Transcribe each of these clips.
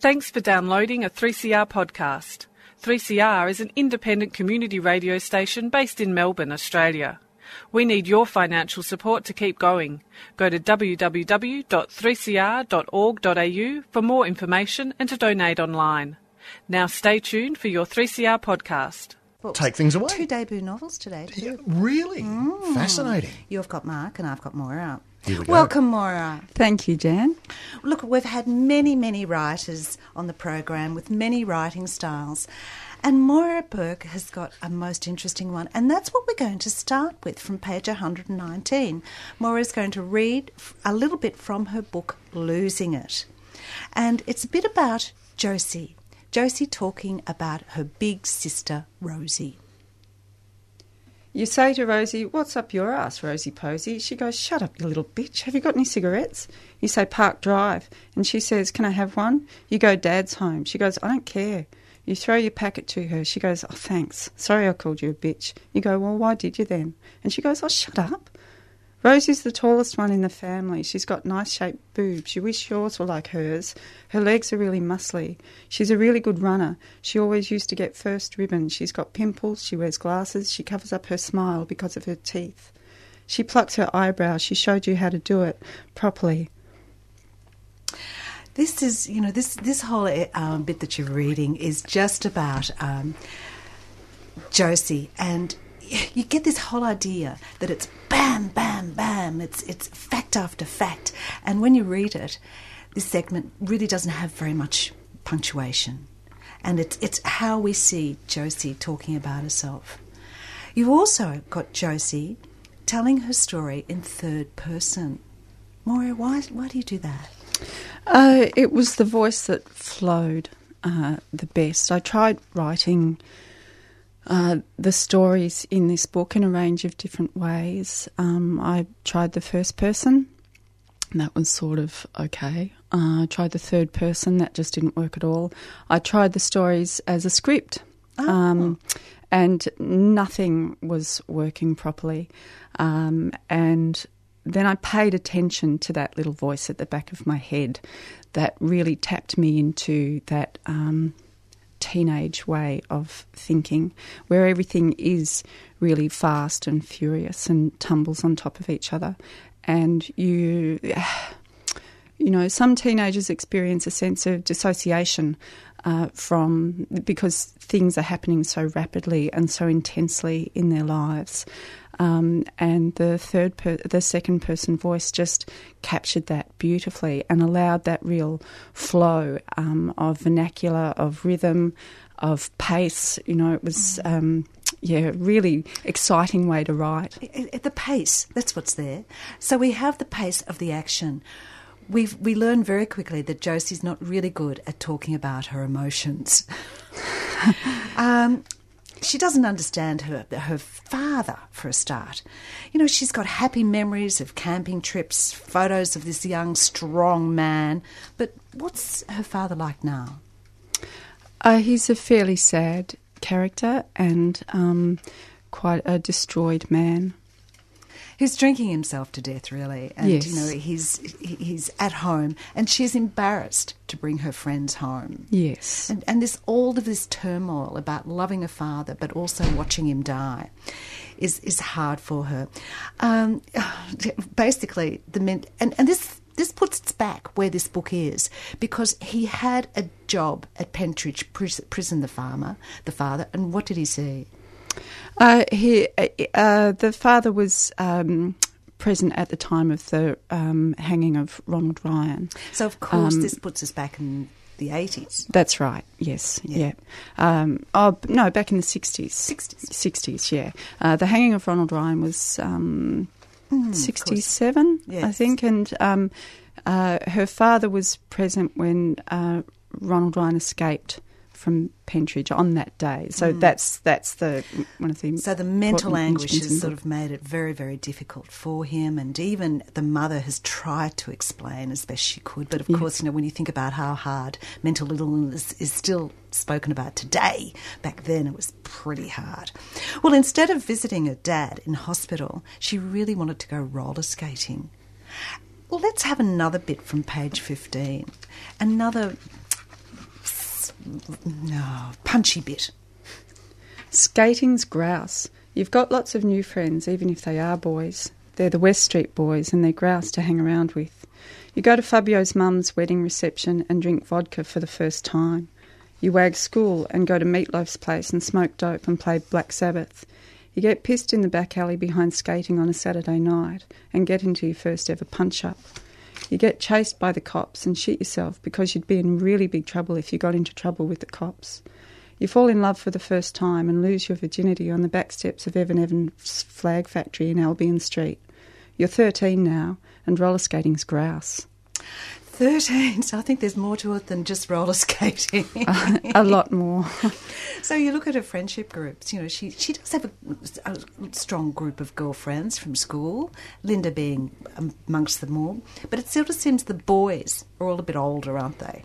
Thanks for downloading a 3CR podcast. 3CR is an independent community radio station based in Melbourne, Australia. We need your financial support to keep going. Go to www.3cr.org.au for more information and to donate online. Now stay tuned for your 3CR podcast. Books. Take things away. Two debut novels today, too. Yeah, really? Mm. Fascinating. You've got Mark and I've got Moira. Here we go. Welcome, Moira. Thank you, Jan. Look, we've had many, many writers on the program with many writing styles. And Moira Burke has got a most interesting one, and that's what we're going to start with from page 119. Moira's going to read a little bit from her book, Losing It. And it's a bit about Josie. Josie talking about her big sister, Rosie. You say to Rosie, What's up your ass, Rosie Posey? She goes, Shut up, you little bitch. Have you got any cigarettes? You say, Park Drive. And she says, Can I have one? You go, Dad's home. She goes, I don't care. You throw your packet to her. She goes, Oh, thanks. Sorry I called you a bitch. You go, Well, why did you then? And she goes, Oh, shut up. Rosie's the tallest one in the family. She's got nice shaped boobs. You wish yours were like hers. Her legs are really muscly. She's a really good runner. She always used to get first ribbon. She's got pimples. She wears glasses. She covers up her smile because of her teeth. She plucks her eyebrows. She showed you how to do it properly. This is, you know, this this whole uh, um, bit that you're reading is just about um, Josie, and you get this whole idea that it's bam, bam, bam. It's it's fact after fact, and when you read it, this segment really doesn't have very much punctuation, and it's it's how we see Josie talking about herself. You've also got Josie telling her story in third person. Moira, why why do you do that? Uh, it was the voice that flowed uh, the best. I tried writing uh, the stories in this book in a range of different ways. Um, I tried the first person, and that was sort of okay. Uh, I tried the third person, that just didn't work at all. I tried the stories as a script. Um, and nothing was working properly. Um, and then I paid attention to that little voice at the back of my head that really tapped me into that um, teenage way of thinking, where everything is really fast and furious and tumbles on top of each other. And you, you know, some teenagers experience a sense of dissociation uh, from because things are happening so rapidly and so intensely in their lives. Um, and the third, per- the second person voice just captured that beautifully and allowed that real flow um, of vernacular, of rhythm, of pace. You know, it was. Um, yeah, really exciting way to write. The pace that's what's there so we have the pace of the action we we learn very quickly that josie's not really good at talking about her emotions. Um, she doesn't understand her her father for a start. You know she's got happy memories of camping trips photos of this young strong man. But what's her father like now? Uh, he's a fairly sad character and um, quite a destroyed man. He's drinking himself to death, really, and Yes. you know he's he's at home, and she's embarrassed to bring her friends home. Yes. And, and this all of this turmoil about loving a father, but also watching him die, is is hard for her. Um, basically, the men, and and this this puts us back where this book is because he had a job at Pentridge Prison, the farmer, the father, and what did he see? Uh, he, uh, uh, the father was um, present at the time of the um, hanging of Ronald Ryan. So of course, Um, this puts us back in the eighties. That's right. Yes. Yeah. Yeah. Um, oh no, back in the sixties. 60s. Sixties. Yeah. Uh, the hanging of Ronald Ryan was um, sixty-seven, I think, and um, uh, her father was present when uh, Ronald Ryan escaped from Pentridge on that day. So mm. that's that's the one of the. So the mental anguish has sort of made it very, very difficult for him, and even the mother has tried to explain as best she could. But of Yes. course, you know, when you think about how hard mental illness is still spoken about today, back then it was pretty hard. Well, instead of visiting her dad in hospital, she really wanted to go roller skating. Well, let's have another bit from page 15. Another no, punchy bit. Skating's grouse. You've got lots of new friends, even if they are boys. They're the West Street boys, and they're grouse to hang around with. You go to Fabio's mum's wedding reception and drink vodka for the first time. You wag school and go to Meatloaf's place and smoke dope and play Black Sabbath. You get pissed in the back alley behind skating on a Saturday night and get into your first ever punch up. You get chased by the cops and shoot yourself because you'd be in really big trouble if you got into trouble with the cops. You fall in love for the first time and lose your virginity on the back steps of Evan Evans' flag factory in Albion Street. You're 13 now, and roller skating's grouse. 13, so I think there's more to it than just roller skating. a lot more. so you look at her friendship groups, you know, she, she does have a, a strong group of girlfriends from school, Linda being amongst them all, but it sort of seems the boys are all a bit older, aren't they?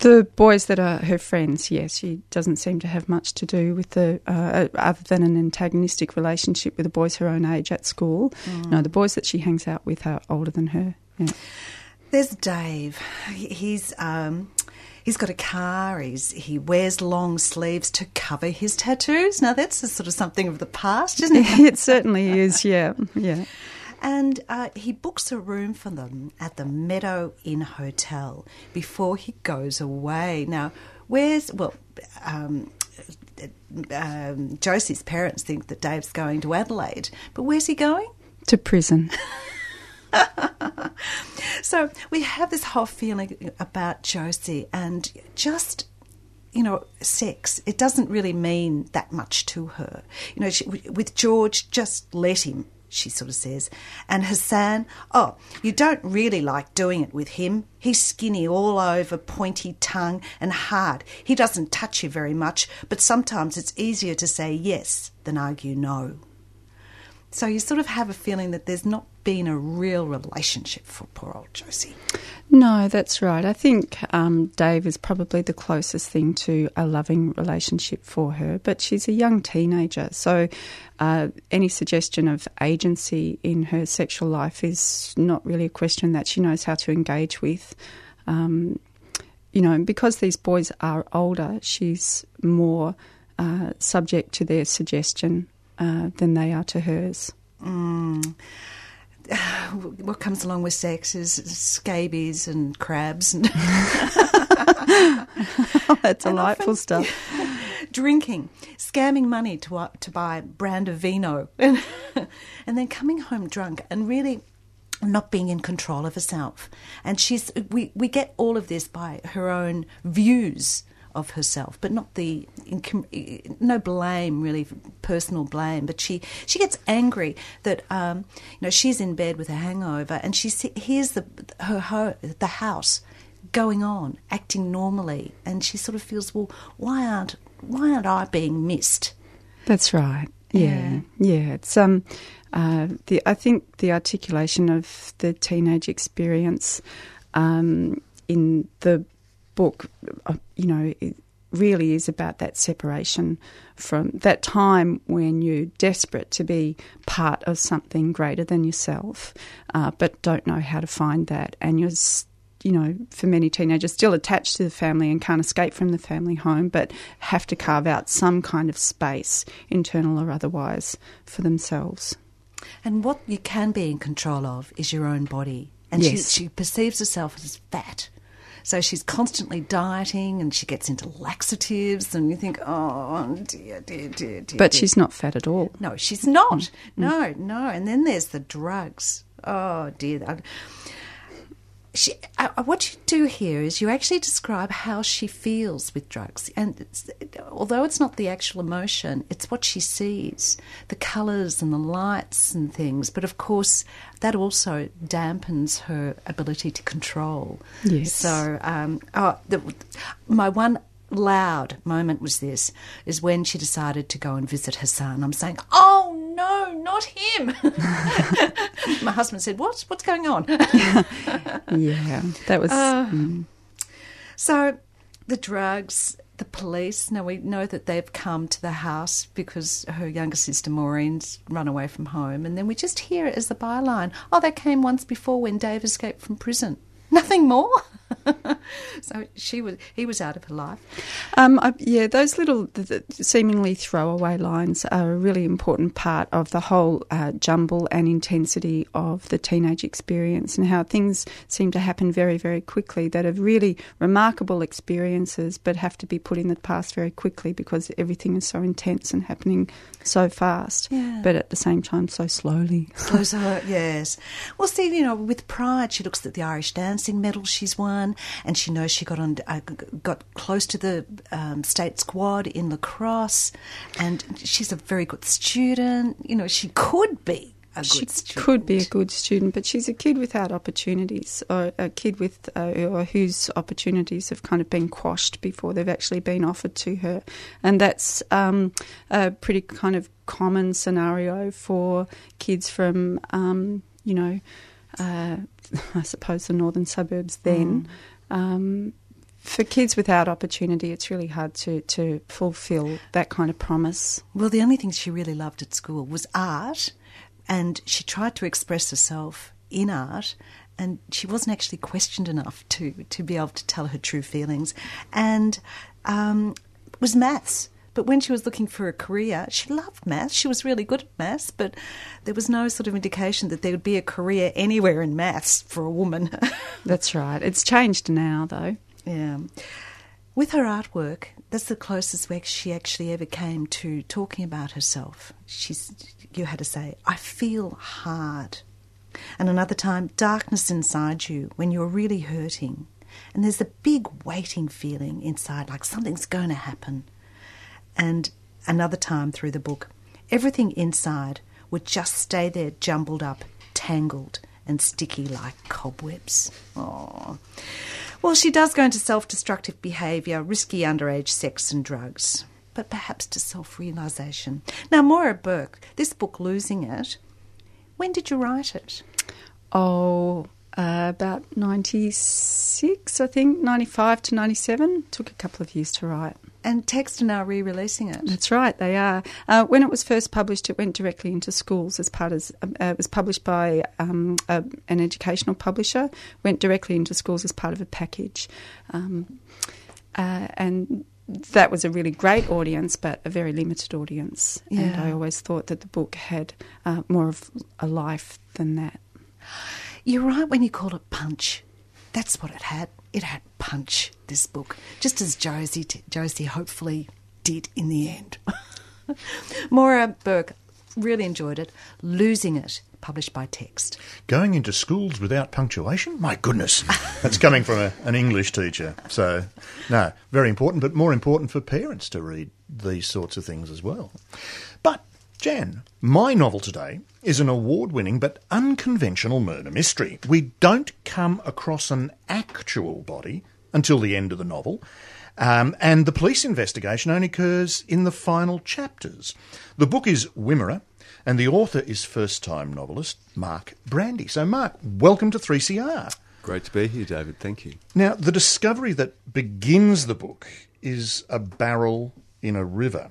The boys that are her friends, yes, she doesn't seem to have much to do with the uh, other than an antagonistic relationship with the boys her own age at school. Mm. No, the boys that she hangs out with are older than her. Yeah. There's Dave. He's um, he's got a car. He's he wears long sleeves to cover his tattoos. Now that's a sort of something of the past, isn't it? it certainly is. Yeah, yeah. And uh, he books a room for them at the Meadow Inn Hotel before he goes away. Now, where's well. Um, um, Josie's parents think that Dave's going to Adelaide, but where's he going? To prison. so we have this whole feeling about Josie and just you know, sex, it doesn't really mean that much to her. You know, she, with George, just let him, she sort of says. And Hassan, oh, you don't really like doing it with him. He's skinny all over, pointy tongue, and hard. He doesn't touch you very much, but sometimes it's easier to say yes than argue no. So you sort of have a feeling that there's not been a real relationship for poor old Josie. No, that's right. I think um, Dave is probably the closest thing to a loving relationship for her, but she's a young teenager, so uh, any suggestion of agency in her sexual life is not really a question that she knows how to engage with. Um, you know, because these boys are older, she's more uh, subject to their suggestion uh, than they are to hers. Mm. what comes along with sex is scabies and crabs and that's delightful stuff. Drinking, scamming money to uh, to buy a brand of vino, and, and then coming home drunk and really not being in control of herself. And she's we we get all of this by her own views of herself, but not the no blame really, personal blame. But she she gets angry that um, you know she's in bed with a hangover and she hears the her, her the house going on, acting normally, and she sort of feels, well, why aren't why aren't I being missed? That's right. Yeah, yeah. yeah. It's um, uh, the I think the articulation of the teenage experience um, in the book, uh, you know, it really is about that separation from that time when you're desperate to be part of something greater than yourself, uh, but don't know how to find that. And you're, you know, for many teenagers, still attached to the family and can't escape from the family home, but have to carve out some kind of space, internal or otherwise, for themselves. And what you can be in control of is your own body. And yes. she, she perceives herself as fat so she's constantly dieting and she gets into laxatives, and you think, oh, dear, dear, dear, dear. But dear. she's not fat at all. No, she's not. Mm. No, no. And then there's the drugs. Oh, dear. She, uh, what you do here is you actually describe how she feels with drugs, and it's, although it's not the actual emotion, it's what she sees, the colours and the lights and things. But of course, that also dampens her ability to control. Yes. So, um, oh, the, my one loud moment was this is when she decided to go and visit her son. I'm saying, "Oh no, not him!" My husband said, "What's what's going on?" yeah, that was. Uh, mm. So, the drugs, the police. Now we know that they've come to the house because her younger sister Maureen's run away from home, and then we just hear it as the byline. Oh, they came once before when Dave escaped from prison. Nothing more. so she was, he was out of her life. Um, I, yeah, those little the, the seemingly throwaway lines are a really important part of the whole uh, jumble and intensity of the teenage experience, and how things seem to happen very, very quickly. That are really remarkable experiences, but have to be put in the past very quickly because everything is so intense and happening so fast. Yeah. But at the same time, so slowly. Are, yes. Well, see, you know, with pride, she looks at the Irish dancing medal she's won, and she knows she got on, uh, got close to the um, state squad in lacrosse, and she's a very good student. You know, she could be a good she student. could be a good student, but she's a kid without opportunities, or a kid with uh, or whose opportunities have kind of been quashed before they've actually been offered to her, and that's um, a pretty kind of common scenario for kids from um, you know, uh, I suppose the northern suburbs then. Um, for kids without opportunity, it's really hard to, to fulfil that kind of promise. Well, the only thing she really loved at school was art, and she tried to express herself in art, and she wasn't actually questioned enough to, to be able to tell her true feelings, and um, was maths. But when she was looking for a career, she loved maths. She was really good at maths, but there was no sort of indication that there would be a career anywhere in maths for a woman. That's right. It's changed now, though. Yeah. With her artwork, that's the closest she actually ever came to talking about herself. She's, you had to say, I feel hard. And another time, darkness inside you when you're really hurting. And there's a big waiting feeling inside, like something's going to happen. And another time through the book, everything inside would just stay there jumbled up, tangled, and sticky like cobwebs. Oh. Well, she does go into self destructive behaviour, risky underage sex and drugs, but perhaps to self realisation. Now, Moira Burke, this book, Losing It, when did you write it? Oh, uh, about 96, I think, 95 to 97. Took a couple of years to write. And Text are now re releasing it. That's right, they are. Uh, when it was first published, it went directly into schools as part of. Uh, it was published by um, a, an educational publisher. Went directly into schools as part of a package, um, uh, and that was a really great audience, but a very limited audience. And I always thought that the book had uh, more of a life than that. You're right when you call it punch. That's what it had. It had punch, this book, just as Josie, t- Josie hopefully did in the end. Moira Burke really enjoyed it. Losing It, published by Text. Going into schools without punctuation? My goodness. That's coming from a, an English teacher. So, no, very important, but more important for parents to read these sorts of things as well. But, Jan, my novel today is an award winning but unconventional murder mystery. We don't come across an actual body until the end of the novel. Um, and the police investigation only occurs in the final chapters. The book is Wimmera, and the author is first time novelist Mark Brandi. So, Mark, welcome to 3CR. Great to be here, David. Thank you. Now, the discovery that begins the book is a barrel in a river.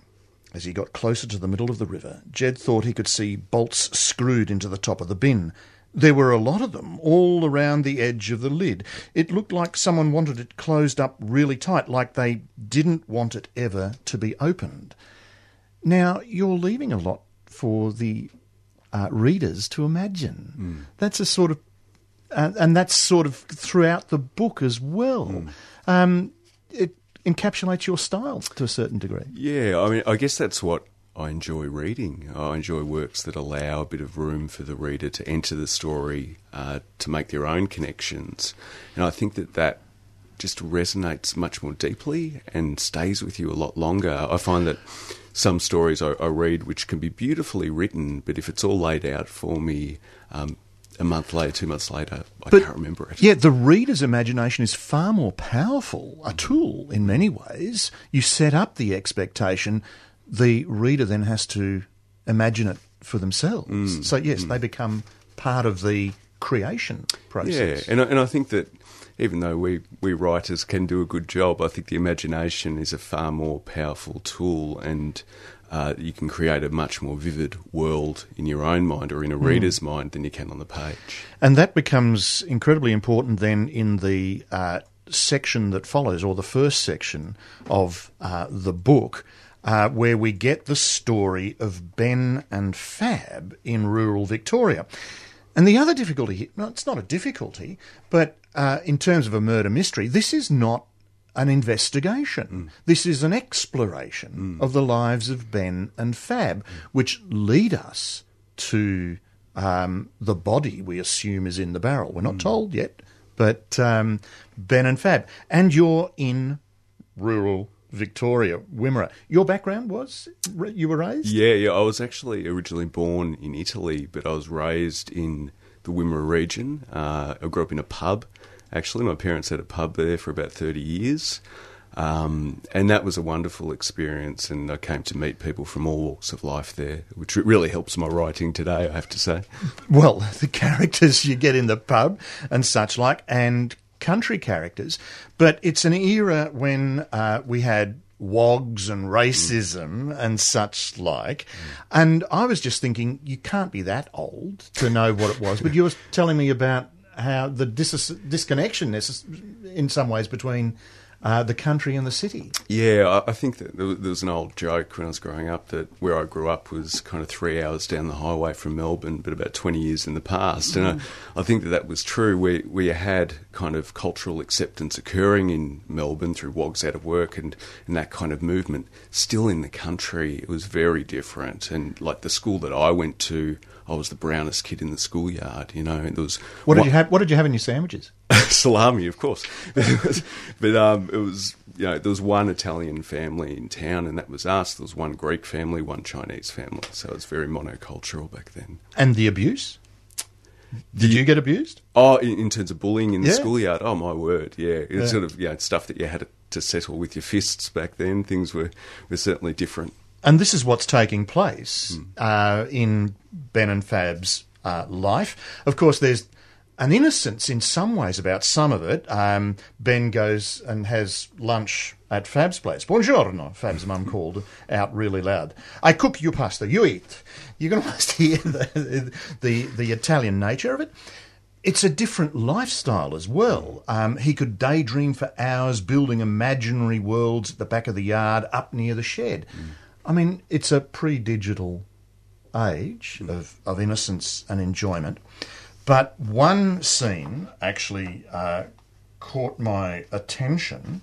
As he got closer to the middle of the river, Jed thought he could see bolts screwed into the top of the bin. There were a lot of them, all around the edge of the lid. It looked like someone wanted it closed up really tight, like they didn't want it ever to be opened. Now, you're leaving a lot for the uh, readers to imagine. That's a sort of, uh, and that's sort of throughout the book as well. Um, it encapsulates your style to a certain degree. Yeah, I mean, I guess that's what I enjoy reading. I enjoy works that allow a bit of room for the reader to enter the story, uh, to make their own connections. And I think that that just resonates much more deeply and stays with you a lot longer. I find that some stories I, I read which can be beautifully written, but if it's all laid out for me um, a month later, two months later, I But- can't remember it. Yeah, the reader's imagination is far more powerful, a tool in many ways. You set up the expectation, the reader then has to imagine it for themselves. Mm. so, yes, mm. they become part of the creation process. Yeah, and I, and I think that even though we, we writers can do a good job, I think the imagination is a far more powerful tool, and uh, you can create a much more vivid world in your own mind or in a reader's mind than you can on the page. And that becomes incredibly important then in the uh, section that follows, or the first section of uh, the book, uh, where we get the story of Ben and Fab in rural Victoria. And the other difficulty no, it's not a difficulty, but uh, in terms of a murder mystery, this is not an investigation. Mm. This is an exploration mm. of the lives of Ben and Fab, mm. which lead us to um, the body we assume is in the barrel. We're not told yet, but um, Ben and Fab. And you're in rural Victoria, Wimmera. Your background was you were raised? Yeah, yeah. I was actually originally born in Italy, but I was raised in the Wimmera region. Uh, I grew up in a pub. Actually, my parents had a pub there for about thirty years. Um, and that was a wonderful experience, and I came to meet people from all walks of life there, which really helps my writing today, I have to say. Well, the characters you get in the pub and such like, and country characters, but it's an era when uh, we had wogs and racism mm. and such like. Mm. And I was just thinking, you can't be that old to know what it was. but you were telling me about how the dis- disconnection in some ways between uh, the country and the city. Yeah, I think that there was an old joke when I was growing up that where I grew up was kind of three hours down the highway from Melbourne, but about 20 years in the past. Mm. And I, I, think that that was true. We, we had kind of cultural acceptance occurring in Melbourne through Wogs Out of Work and, and that kind of movement. Still in the country, it was very different. And like the school that I went to, I was the brownest kid in the schoolyard. You know, there was what did you have? What did you have in your sandwiches? Salami, of course. but um, it was you know there was one Italian family in town, and that was us. There was one Greek family, one Chinese family. So it was very monocultural back then. And the abuse. Did you get abused? Oh, in, in terms of bullying in the yeah. schoolyard. Oh my word, yeah. It's yeah. sort of yeah stuff that you had to settle with your fists back then. Things were were certainly different. And this is what's taking place mm. uh, in Ben and Fab's uh, life. Of course, there's an innocence in some ways about some of it. Um, ben goes and has lunch at Fab's place. Buongiorno, Fab's mum called out really loud. I cook you pasta, you eat. You can almost hear the, the, the Italian nature of it. It's a different lifestyle as well. Um, he could daydream for hours building imaginary worlds at the back of the yard up near the shed. Mm. I mean, it's a pre digital age of, of innocence and enjoyment. But one scene actually uh, caught my attention.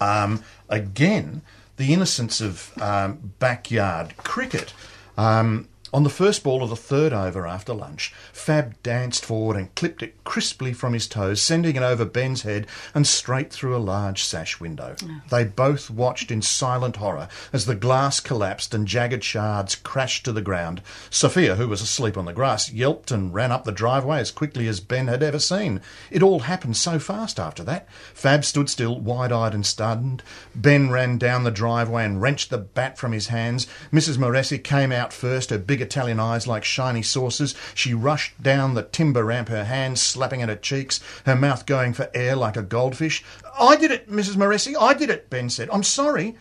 Um, again, the innocence of um, backyard cricket. Um, on the first ball of the third over after lunch, Fab danced forward and clipped it crisply from his toes, sending it over Ben's head and straight through a large sash window. Oh. They both watched in silent horror as the glass collapsed and jagged shards crashed to the ground. Sophia, who was asleep on the grass, yelped and ran up the driveway as quickly as Ben had ever seen. It all happened so fast after that. Fab stood still, wide eyed and stunned. Ben ran down the driveway and wrenched the bat from his hands. Mrs. Moresi came out first, her big big Italian eyes like shiny saucers. She rushed down the timber ramp, her hands slapping at her cheeks, her mouth going for air like a goldfish. I did it, Mrs. Moresi, I did it, Ben said. I'm sorry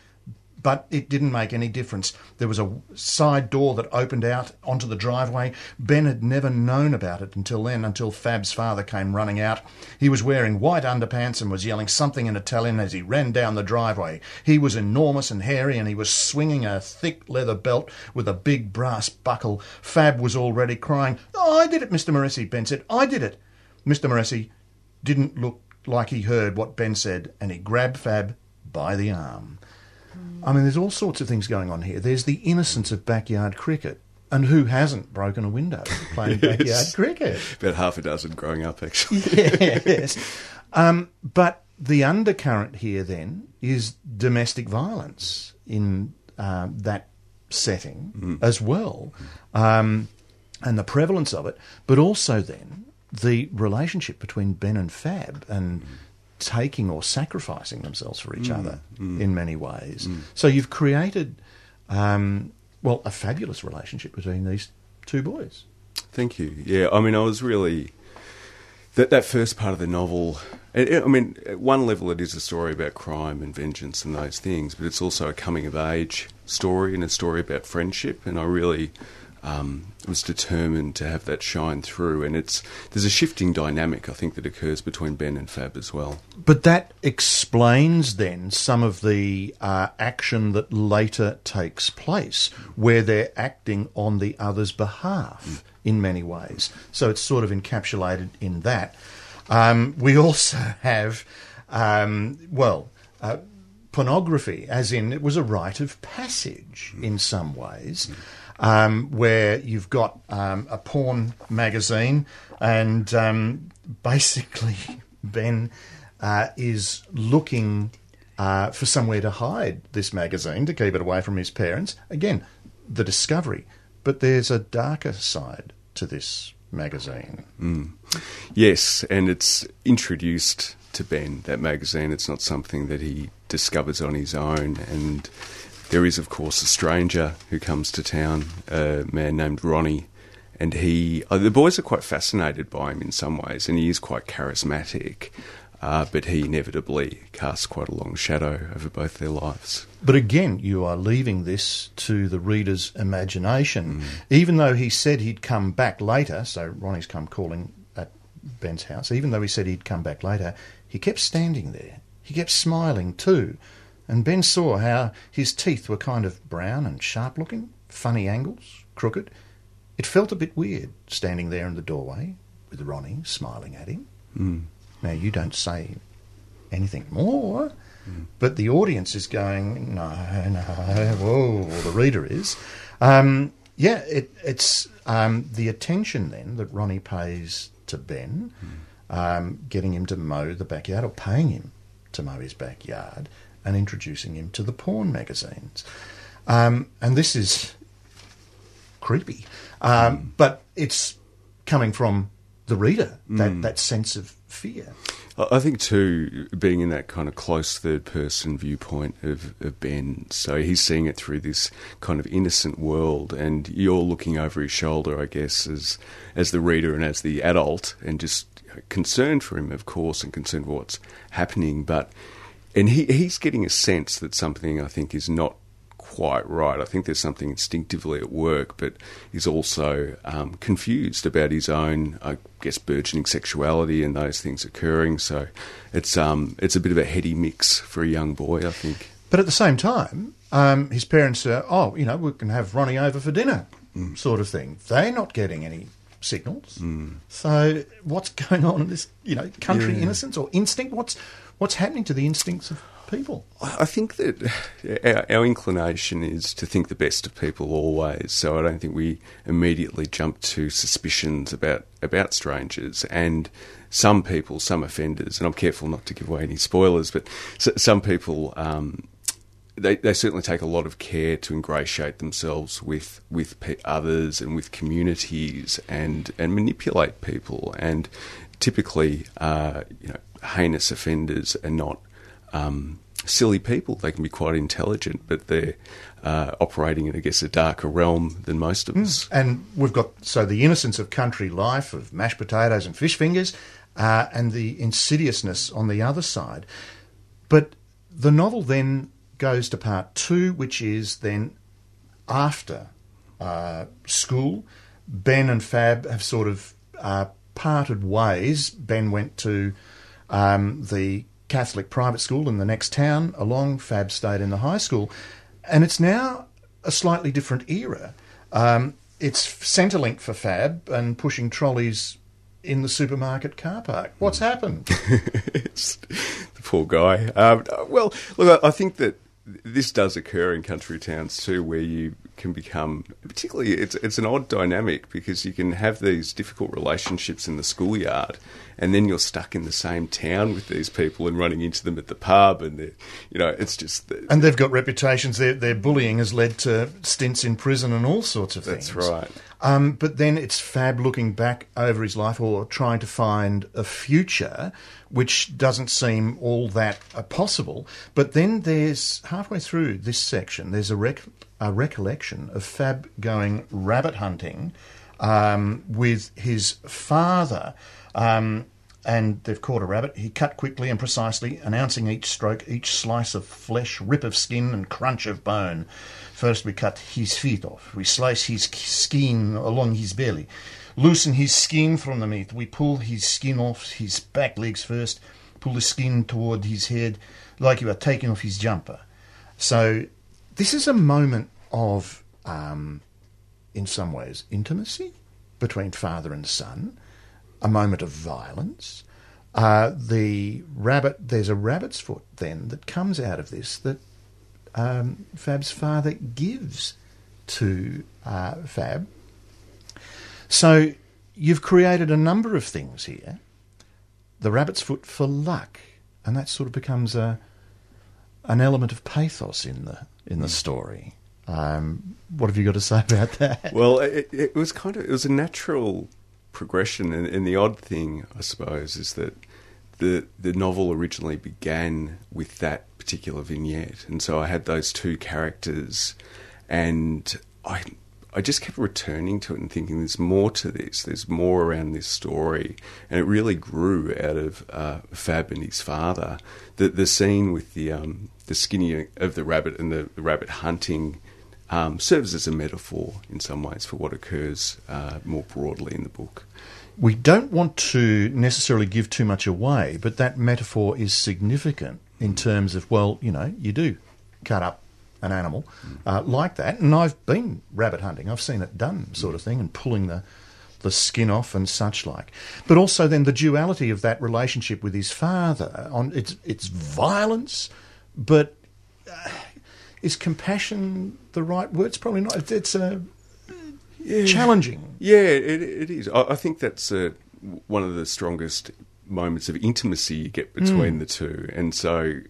but it didn't make any difference. There was a side door that opened out onto the driveway. Ben had never known about it until then, until Fab's father came running out. He was wearing white underpants and was yelling something in Italian as he ran down the driveway. He was enormous and hairy, and he was swinging a thick leather belt with a big brass buckle. Fab was already crying. Oh, I did it, Mr. Moresi, Ben said. I did it. Mr. Moresi didn't look like he heard what Ben said, and he grabbed Fab by the arm. I mean, there's all sorts of things going on here. There's the innocence of backyard cricket. And who hasn't broken a window playing yes. backyard cricket? About half a dozen growing up, actually. yes. Um, but the undercurrent here then is domestic violence in um, that setting mm. as well, um, and the prevalence of it, but also then the relationship between Ben and Fab and mm taking or sacrificing themselves for each mm, other mm. in many ways. Mm. So you've created, um, well, a fabulous relationship between these two boys. Thank you. Yeah, I mean, I was really that that first part of the novel. It, I mean, at one level, it is a story about crime and vengeance and those things, but it's also a coming of age story and a story about friendship. And I really um, was determined to have that shine through. And it's there's a shifting dynamic I think that occurs between Ben and Fab as well. But that explains then some of the uh, action that later takes place, where they're acting on the other's behalf in many ways. So it's sort of encapsulated in that. Um, we also have, um, well, uh, pornography, as in it was a rite of passage in some ways, um, where you've got um, a porn magazine and um, basically Ben uh, is looking uh, for somewhere to hide this magazine to keep it away from his parents. Again, the discovery. But there's a darker side to this magazine. Yes, and it's introduced to Ben, that magazine. It's not something that he discovers on his own. And there is, of course, a stranger who comes to town, a man named Ronnie. And he, uh, the boys are quite fascinated by him in some ways, and he is quite charismatic. Uh, but he inevitably casts quite a long shadow over both their lives. But again, you are leaving this to the reader's imagination. Even though he said he'd come back later, so Ronnie's come calling at Ben's house, even though he said he'd come back later, he kept standing there. He kept smiling too. And Ben saw how his teeth were kind of brown and sharp looking, funny angles, crooked. It felt a bit weird standing there in the doorway with Ronnie smiling at him. Now, you don't say anything more, but the audience is going, no, no, whoa, or the reader is. Um, yeah, it, it's um, the attention then that Ronnie pays to Ben, um, getting him to mow the backyard or paying him to mow his backyard and introducing him to the porn magazines. Um, and this is creepy, um, but it's coming from the reader, that, that sense of fear. I I think too, being in that kind of close third person viewpoint of, of Ben, so he's seeing it through this kind of innocent world, and you're looking over his shoulder, I guess, as as the reader and as the adult, and just concerned for him, of course, and concerned for what's happening. But and he he's getting a sense that something I think is not quite right. I think there's something instinctively at work, but he's also um, confused about his own, I guess, burgeoning sexuality and those things occurring. So it's um, it's a bit of a heady mix for a young boy, I think. But at the same time, um, his parents are, oh, you know, we can have Ronnie over for dinner, sort of thing. They're not getting any signals. So what's going on in this, you know, country Yeah. innocence or instinct? What's what's happening to the instincts of people? I think that our, our inclination is to think the best of people always. So I don't think we immediately jump to suspicions about about strangers and some people, some offenders. And I'm careful not to give away any spoilers, but some people. Um, they, they certainly take a lot of care to ingratiate themselves with with others and with communities and and manipulate people and typically uh, you know heinous offenders are not um, silly people they can be quite intelligent but they're uh, operating in I guess a darker realm than most of us And we've got so the innocence of country life, of mashed potatoes and fish fingers, uh, and the insidiousness on the other side. But the novel then goes to part two, which is then after uh, school. Ben and Fab have sort of uh, parted ways. Ben went to um, the Catholic private school in the next town along. Fab stayed in the high school. And it's now a slightly different era. Um, it's Centrelink for Fab and pushing trolleys in the supermarket car park. What's happened? It's- the poor guy. Um, well, look, I think that this does occur in country towns too, where you can become, particularly, it's it's an odd dynamic because you can have these difficult relationships in the schoolyard, and then you're stuck in the same town with these people and running into them at the pub, and they're- you know, it's just and they've got reputations. Their, their bullying has led to stints in prison and all sorts of things. that's right. Um, but then it's Fab looking back over his life or trying to find a future, which doesn't seem all that possible. But then there's halfway through this section, there's a, rec- a recollection of Fab going rabbit hunting um, with his father. Um, and they've caught a rabbit. He cut quickly and precisely, announcing each stroke, each slice of flesh, rip of skin, and crunch of bone. First, we cut his feet off. We slice his skin along his belly, loosen his skin from the meat. We pull his skin off his back legs first, pull the skin toward his head, like you are taking off his jumper. So, this is a moment of, um, in some ways, intimacy between father and son a moment of violence. Uh, the rabbit, there's a rabbit's foot then that comes out of this that um, Fab's father gives to uh, Fab. So you've created a number of things here. The rabbit's foot for luck, and that sort of becomes a an element of pathos in the in the story. Um, what have you got to say about that? Well, it, it was kind of it was a natural progression. And, and, the odd thing, I suppose, is that the the novel originally began with that particular vignette, and so I had those two characters, and I I just kept returning to it and thinking there's more to this, there's more around this story, and it really grew out of uh, Fab and his father. The the scene with the um, the skinning of the rabbit and the, the rabbit hunting um, serves as a metaphor in some ways for what occurs uh, more broadly in the book. We don't want to necessarily give too much away, but that metaphor is significant in terms of, well, you know, you do cut up an animal uh, like that, and I've been rabbit hunting. I've seen it done, sort of thing, and pulling the the skin off and such like. But also then the duality of that relationship with his father on its its violence, but uh, is compassion the right word? It's probably not. It's a yeah. challenging. Yeah, it, it is. I, I think that's uh, one of the strongest moments of intimacy you get between mm. the two, and so.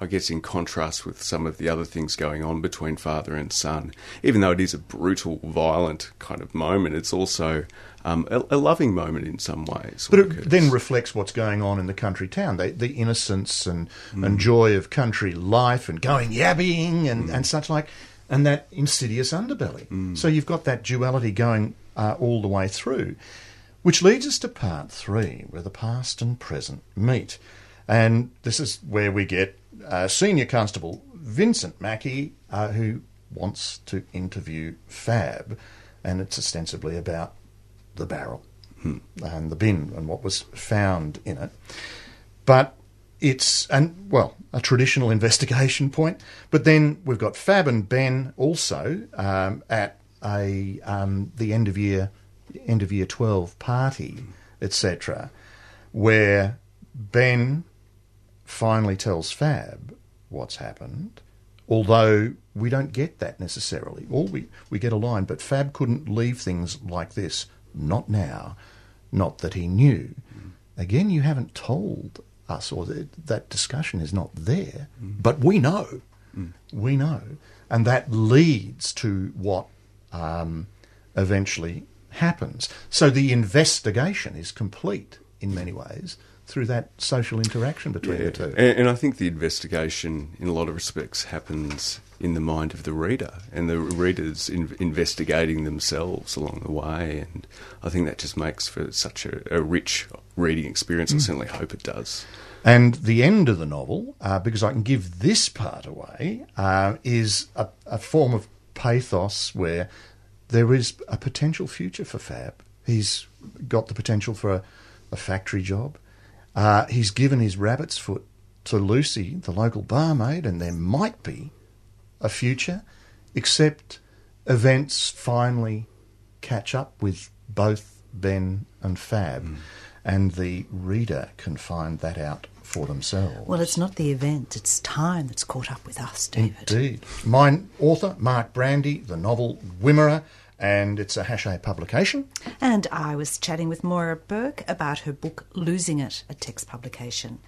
I guess in contrast with some of the other things going on between father and son, even though it is a brutal, violent kind of moment, it's also um, a, a, loving moment in some ways. But it then reflects what's going on in the country town, the, the innocence and, mm. and joy of country life and going yabbying and, mm. and such like, and that insidious underbelly. Mm. So you've got that duality going uh, all the way through, which leads us to part three, where the past and present meet. And this is where we get uh, Senior Constable Vincent Mackey, uh, who wants to interview Fab, and it's ostensibly about the barrel hmm. and the bin and what was found in it. But it's and well a traditional investigation point. But then we've got Fab and Ben also um, at a um, the end of year end of year twelve party, etc., where Ben finally tells Fab what's happened. Although we don't get that necessarily. All we, we get a line, but Fab couldn't leave things like this not now, not that he knew. Again, you haven't told us, or that, that discussion is not there, mm. but we know. Mm. We know. And that leads to what um, eventually happens. So the investigation is complete in many ways through that social interaction between yeah. the two. And, and, I think the investigation, in a lot of respects, happens in the mind of the reader, and the readers in, investigating themselves along the way. And I think that just makes for such a, a rich reading experience. Mm. I certainly hope it does. And the end of the novel, uh, because I can give this part away, uh, is a, a form of pathos where there is a potential future for Fab. He's got the potential for a, a factory job. Uh, he's given his rabbit's foot to Lucy, the local barmaid, and there might be a future, except events finally catch up with both Ben and Fab, mm. and the reader can find that out for themselves. Well, it's not the event, it's time that's caught up with us, David. Indeed. My author, Mark Brandi, the novel Wimmera, and it's a Hachette publication. And I was chatting with Moira Burke about her book Losing It, a text publication.